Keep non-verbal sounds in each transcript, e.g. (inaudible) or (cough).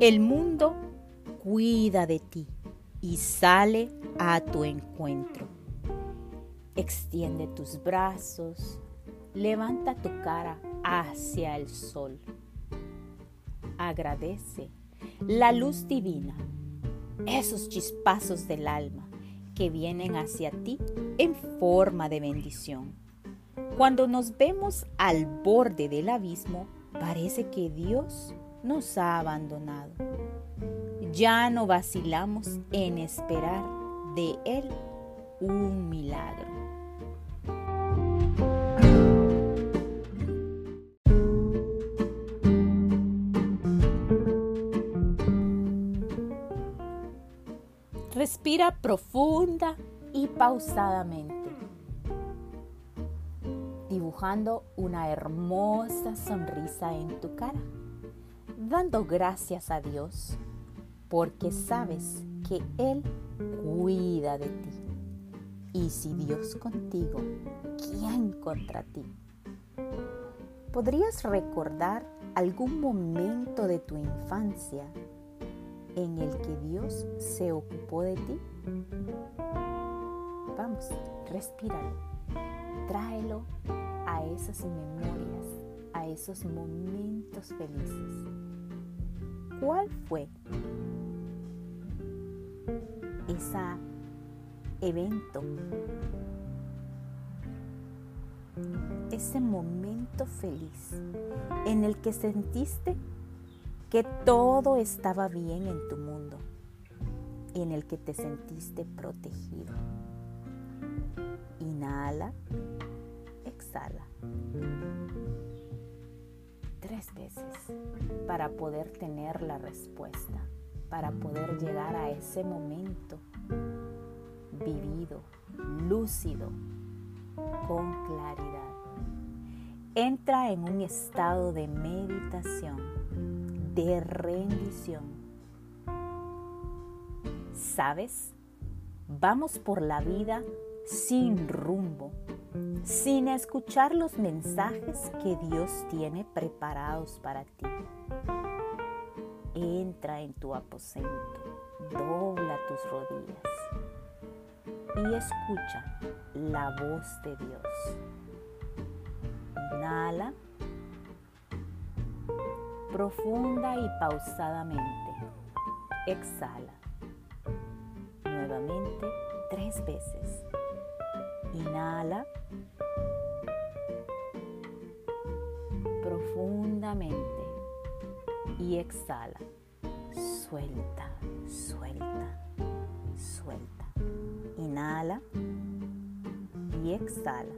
El mundo cuida de ti y sale a tu encuentro. Extiende tus brazos, levanta tu cara hacia el sol. Agradece la luz divina, esos chispazos del alma que vienen hacia ti en forma de bendición. Cuando nos vemos al borde del abismo, parece que Dios nos ha abandonado. Ya no vacilamos en esperar de Él un milagro. Respira profunda y pausadamente, dibujando una hermosa sonrisa en tu cara, dando gracias a Dios porque sabes que Él cuida de ti. Y si Dios contigo, ¿quién contra ti? ¿Podrías recordar algún momento de tu infancia en el que Dios se ocupó de ti? Vamos, respíralo, tráelo a esas memorias, a esos momentos felices. ¿Cuál fue ese evento, ese momento feliz en el que sentiste que todo estaba bien en tu mundo, en el que te sentiste protegido. Inhala, exhala. Tres veces para poder tener la respuesta, para poder llegar a ese momento vivido, lúcido, con claridad. Entra en un estado de meditación de rendición. ¿Sabes? Vamos por la vida sin rumbo, sin escuchar los mensajes que Dios tiene preparados para ti. Entra en tu aposento, dobla tus rodillas y escucha la voz de Dios. Inhala profunda y pausadamente. Exhala. Nuevamente tres veces. Inhala. Profundamente. Y exhala. Suelta, suelta, suelta. Inhala y exhala.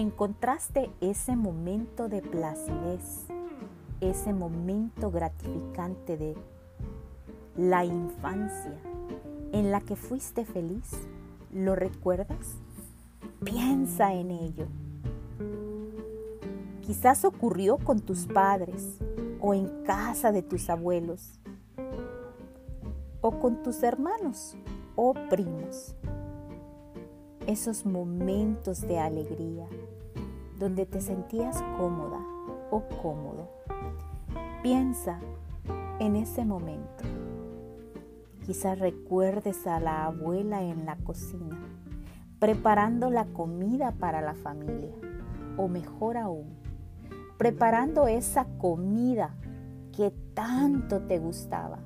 encontraste ese momento de placidez, ese momento gratificante de la infancia en la que fuiste feliz, ¿lo recuerdas? Piensa en ello. Quizás ocurrió con tus padres o en casa de tus abuelos o con tus hermanos o primos esos momentos de alegría donde te sentías cómoda o cómodo. Piensa en ese momento. Quizás recuerdes a la abuela en la cocina, preparando la comida para la familia, o mejor aún, preparando esa comida que tanto te gustaba.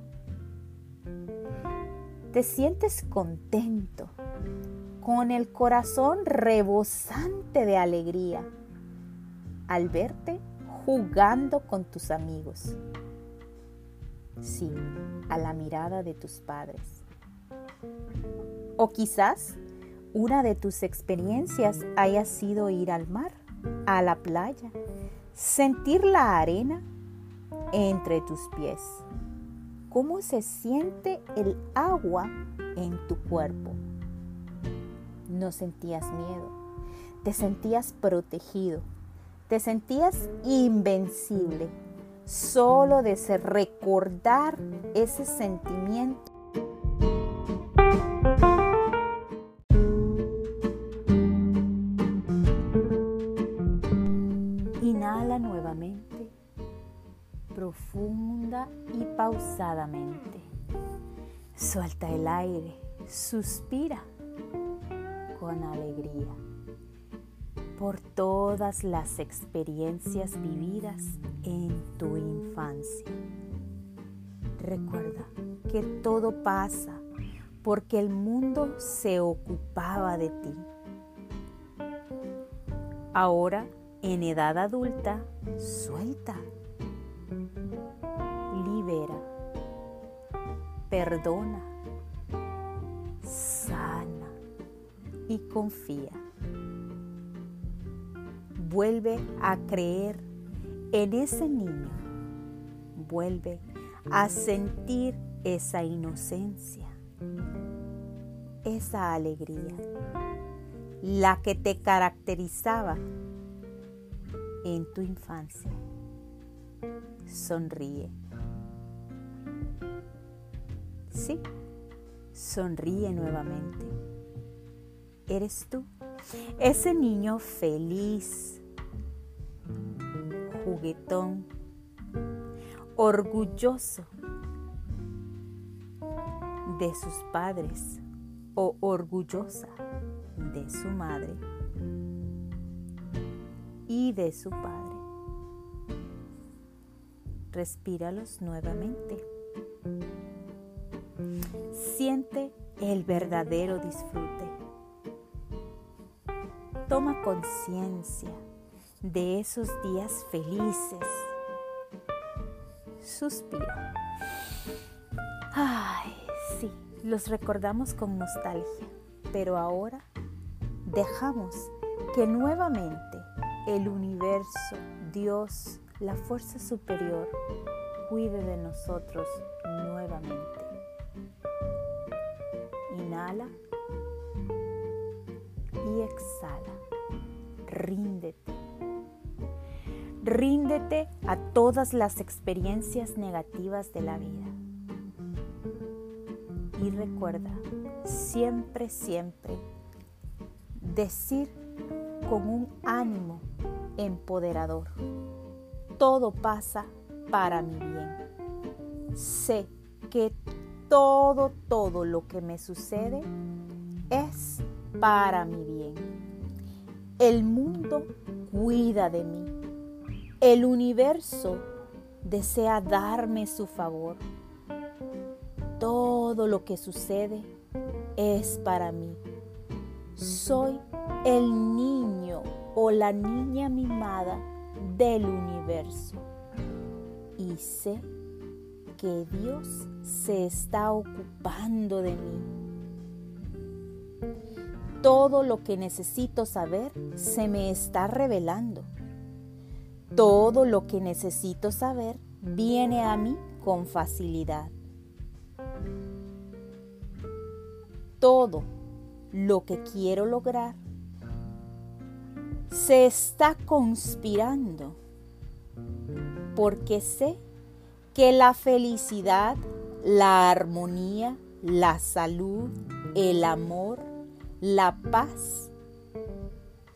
Te sientes contento con el corazón rebosante de alegría al verte jugando con tus amigos. Sí, a la mirada de tus padres. O quizás una de tus experiencias haya sido ir al mar, a la playa, sentir la arena entre tus pies. ¿Cómo se siente el agua en tu cuerpo? no sentías miedo, te sentías protegido, te sentías invencible, solo de recordar ese sentimiento. Inhala nuevamente profunda y pausadamente. Suelta el aire, suspira con alegría por todas las experiencias vividas en tu infancia. Recuerda que todo pasa porque el mundo se ocupaba de ti. Ahora, en edad adulta, suelta, libera, perdona, sana y confía. Vuelve a creer en ese niño. Vuelve a sentir esa inocencia, esa alegría, la que te caracterizaba en tu infancia. Sonríe. Sí, sonríe nuevamente. Eres tú, ese niño feliz, juguetón, orgulloso de sus padres o orgullosa de su madre y de su padre. Respíralos nuevamente. Siente el verdadero disfrute. Toma conciencia de esos días felices suspira. Ay, sí, los recordamos con nostalgia, pero ahora dejamos que nuevamente el universo, Dios, la fuerza superior, cuide de nosotros nuevamente. Inhala y exhala. Ríndete Ríndete a todas las experiencias negativas de la vida. Y recuerda, siempre, siempre, decir con un ánimo empoderador, todo pasa para mi bien. Sé que todo, todo lo que me sucede es para mi bien. El mundo cuida de mí el universo desea darme su favor. Todo lo que sucede es para mí. Soy el niño o la niña mimada del universo. Y sé que Dios se está ocupando de mí. Todo lo que necesito saber se me está revelando. Todo lo que necesito saber viene a mí con facilidad. Todo lo que quiero lograr se está conspirando porque sé que la felicidad, la armonía, la salud, el amor, la paz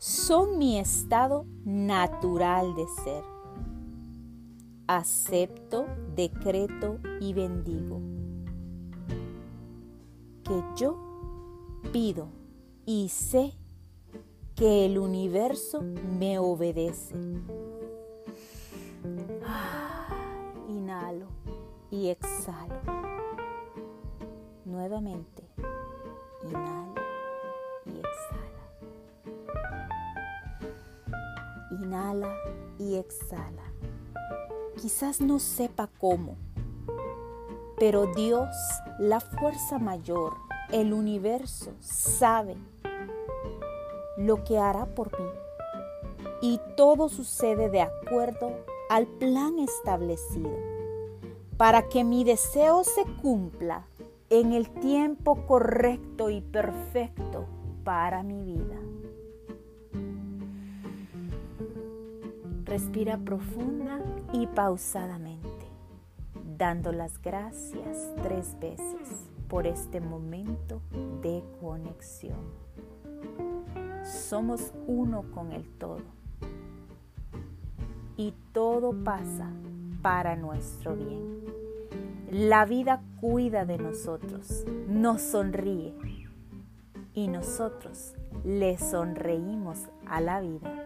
son mi estado natural de ser. Acepto, decreto y bendigo. Que yo pido y sé que el universo me obedece. (sighs) Inhalo y exhalo. Nuevamente, inhalo Inhala y exhala. Quizás no sepa cómo, pero Dios, la fuerza mayor, el universo, sabe lo que hará por mí. Y todo sucede de acuerdo al plan establecido, para que mi deseo se cumpla en el tiempo correcto y perfecto para mi vida. Respira profunda y pausadamente, dando las gracias tres veces por este momento de conexión. Somos uno con el todo y todo pasa para nuestro bien. La vida cuida de nosotros, nos sonríe y nosotros le sonreímos a la vida.